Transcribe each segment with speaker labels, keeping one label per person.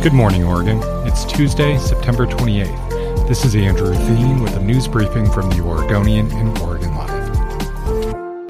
Speaker 1: Good morning, Oregon. It's Tuesday, September 28th. This is Andrew Theen with a news briefing from the Oregonian in Oregon.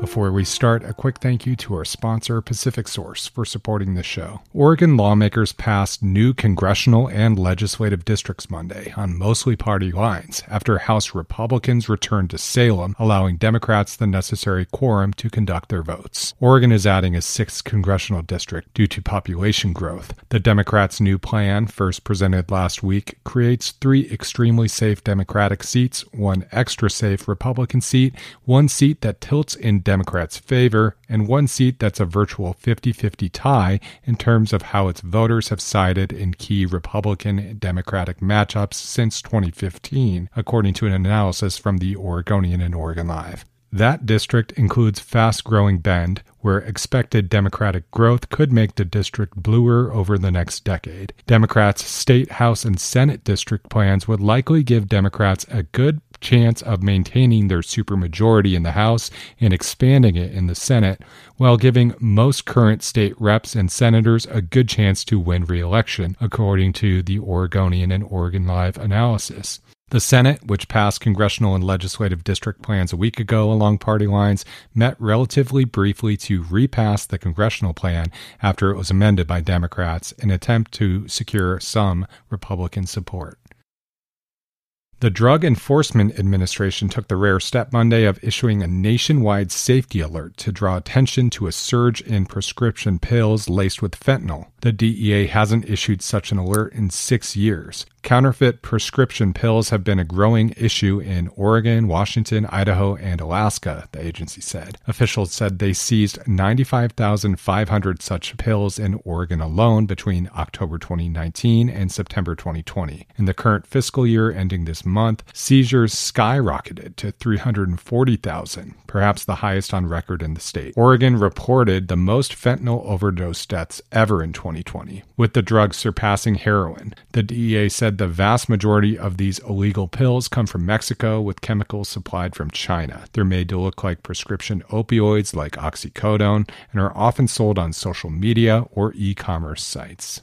Speaker 1: Before we start, a quick thank you to our sponsor, PacificSource, for supporting the show. Oregon lawmakers passed new congressional and legislative districts Monday on mostly party lines after House Republicans returned to Salem, allowing Democrats the necessary quorum to conduct their votes. Oregon is adding a sixth congressional district due to population growth. The Democrats' new plan, first presented last week, creates three extremely safe Democratic seats, one extra safe Republican seat, one seat that tilts in Democratic Democrats' favor, and one seat that's a virtual 50 50 tie in terms of how its voters have sided in key Republican Democratic matchups since 2015, according to an analysis from the Oregonian and Oregon Live. That district includes fast growing Bend, where expected Democratic growth could make the district bluer over the next decade. Democrats' state, House, and Senate district plans would likely give Democrats a good chance of maintaining their supermajority in the House and expanding it in the Senate, while giving most current state reps and senators a good chance to win re election, according to the Oregonian and Oregon Live analysis. The Senate, which passed congressional and legislative district plans a week ago along party lines, met relatively briefly to repass the congressional plan after it was amended by Democrats in an attempt to secure some Republican support. The Drug Enforcement Administration took the rare step Monday of issuing a nationwide safety alert to draw attention to a surge in prescription pills laced with fentanyl. The DEA hasn't issued such an alert in six years. Counterfeit prescription pills have been a growing issue in Oregon, Washington, Idaho, and Alaska, the agency said. Officials said they seized 95,500 such pills in Oregon alone between October 2019 and September 2020. In the current fiscal year ending this month, seizures skyrocketed to 340,000, perhaps the highest on record in the state. Oregon reported the most fentanyl overdose deaths ever in 2020, with the drug surpassing heroin. The DEA said the vast majority of these illegal pills come from Mexico with chemicals supplied from China. They're made to look like prescription opioids like oxycodone and are often sold on social media or e commerce sites.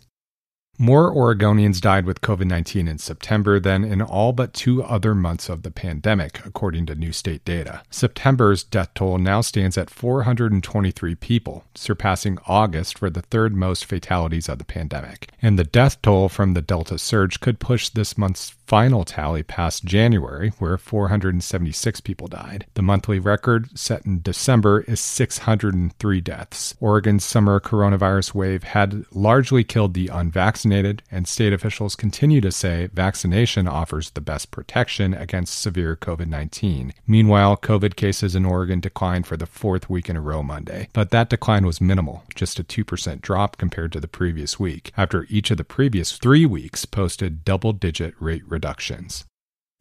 Speaker 1: More Oregonians died with COVID 19 in September than in all but two other months of the pandemic, according to new state data. September's death toll now stands at 423 people, surpassing August for the third most fatalities of the pandemic. And the death toll from the Delta surge could push this month's final tally past January, where 476 people died. The monthly record set in December is 603 deaths. Oregon's summer coronavirus wave had largely killed the unvaccinated, and state officials continue to say vaccination offers the best protection against severe COVID 19. Meanwhile, COVID cases in Oregon declined for the fourth week in a row Monday, but that decline was minimal, just a 2% drop compared to the previous week, after each of the previous three weeks posted double digit rate reductions.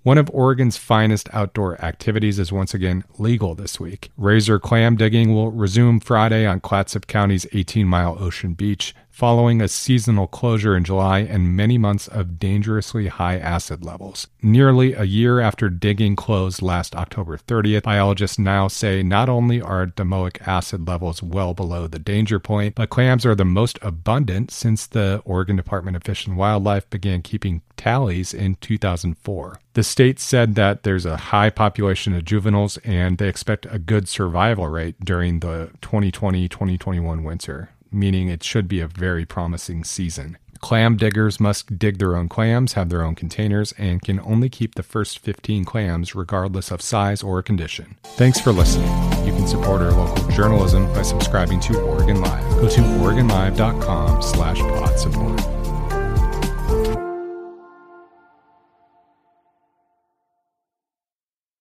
Speaker 1: One of Oregon's finest outdoor activities is once again legal this week. Razor clam digging will resume Friday on Clatsop County's 18 mile ocean beach following a seasonal closure in July and many months of dangerously high acid levels. Nearly a year after digging closed last October 30th, biologists now say not only are domoic acid levels well below the danger point, but clams are the most abundant since the Oregon Department of Fish and Wildlife began keeping tallies in 2004. The state said that there's a high population of juveniles and they expect a good survival rate during the 2020 2021 winter meaning it should be a very promising season. Clam diggers must dig their own clams, have their own containers, and can only keep the first 15 clams regardless of size or condition. Thanks for listening. You can support our local journalism by subscribing to Oregon Live. Go to OregonLive.com slash pod support.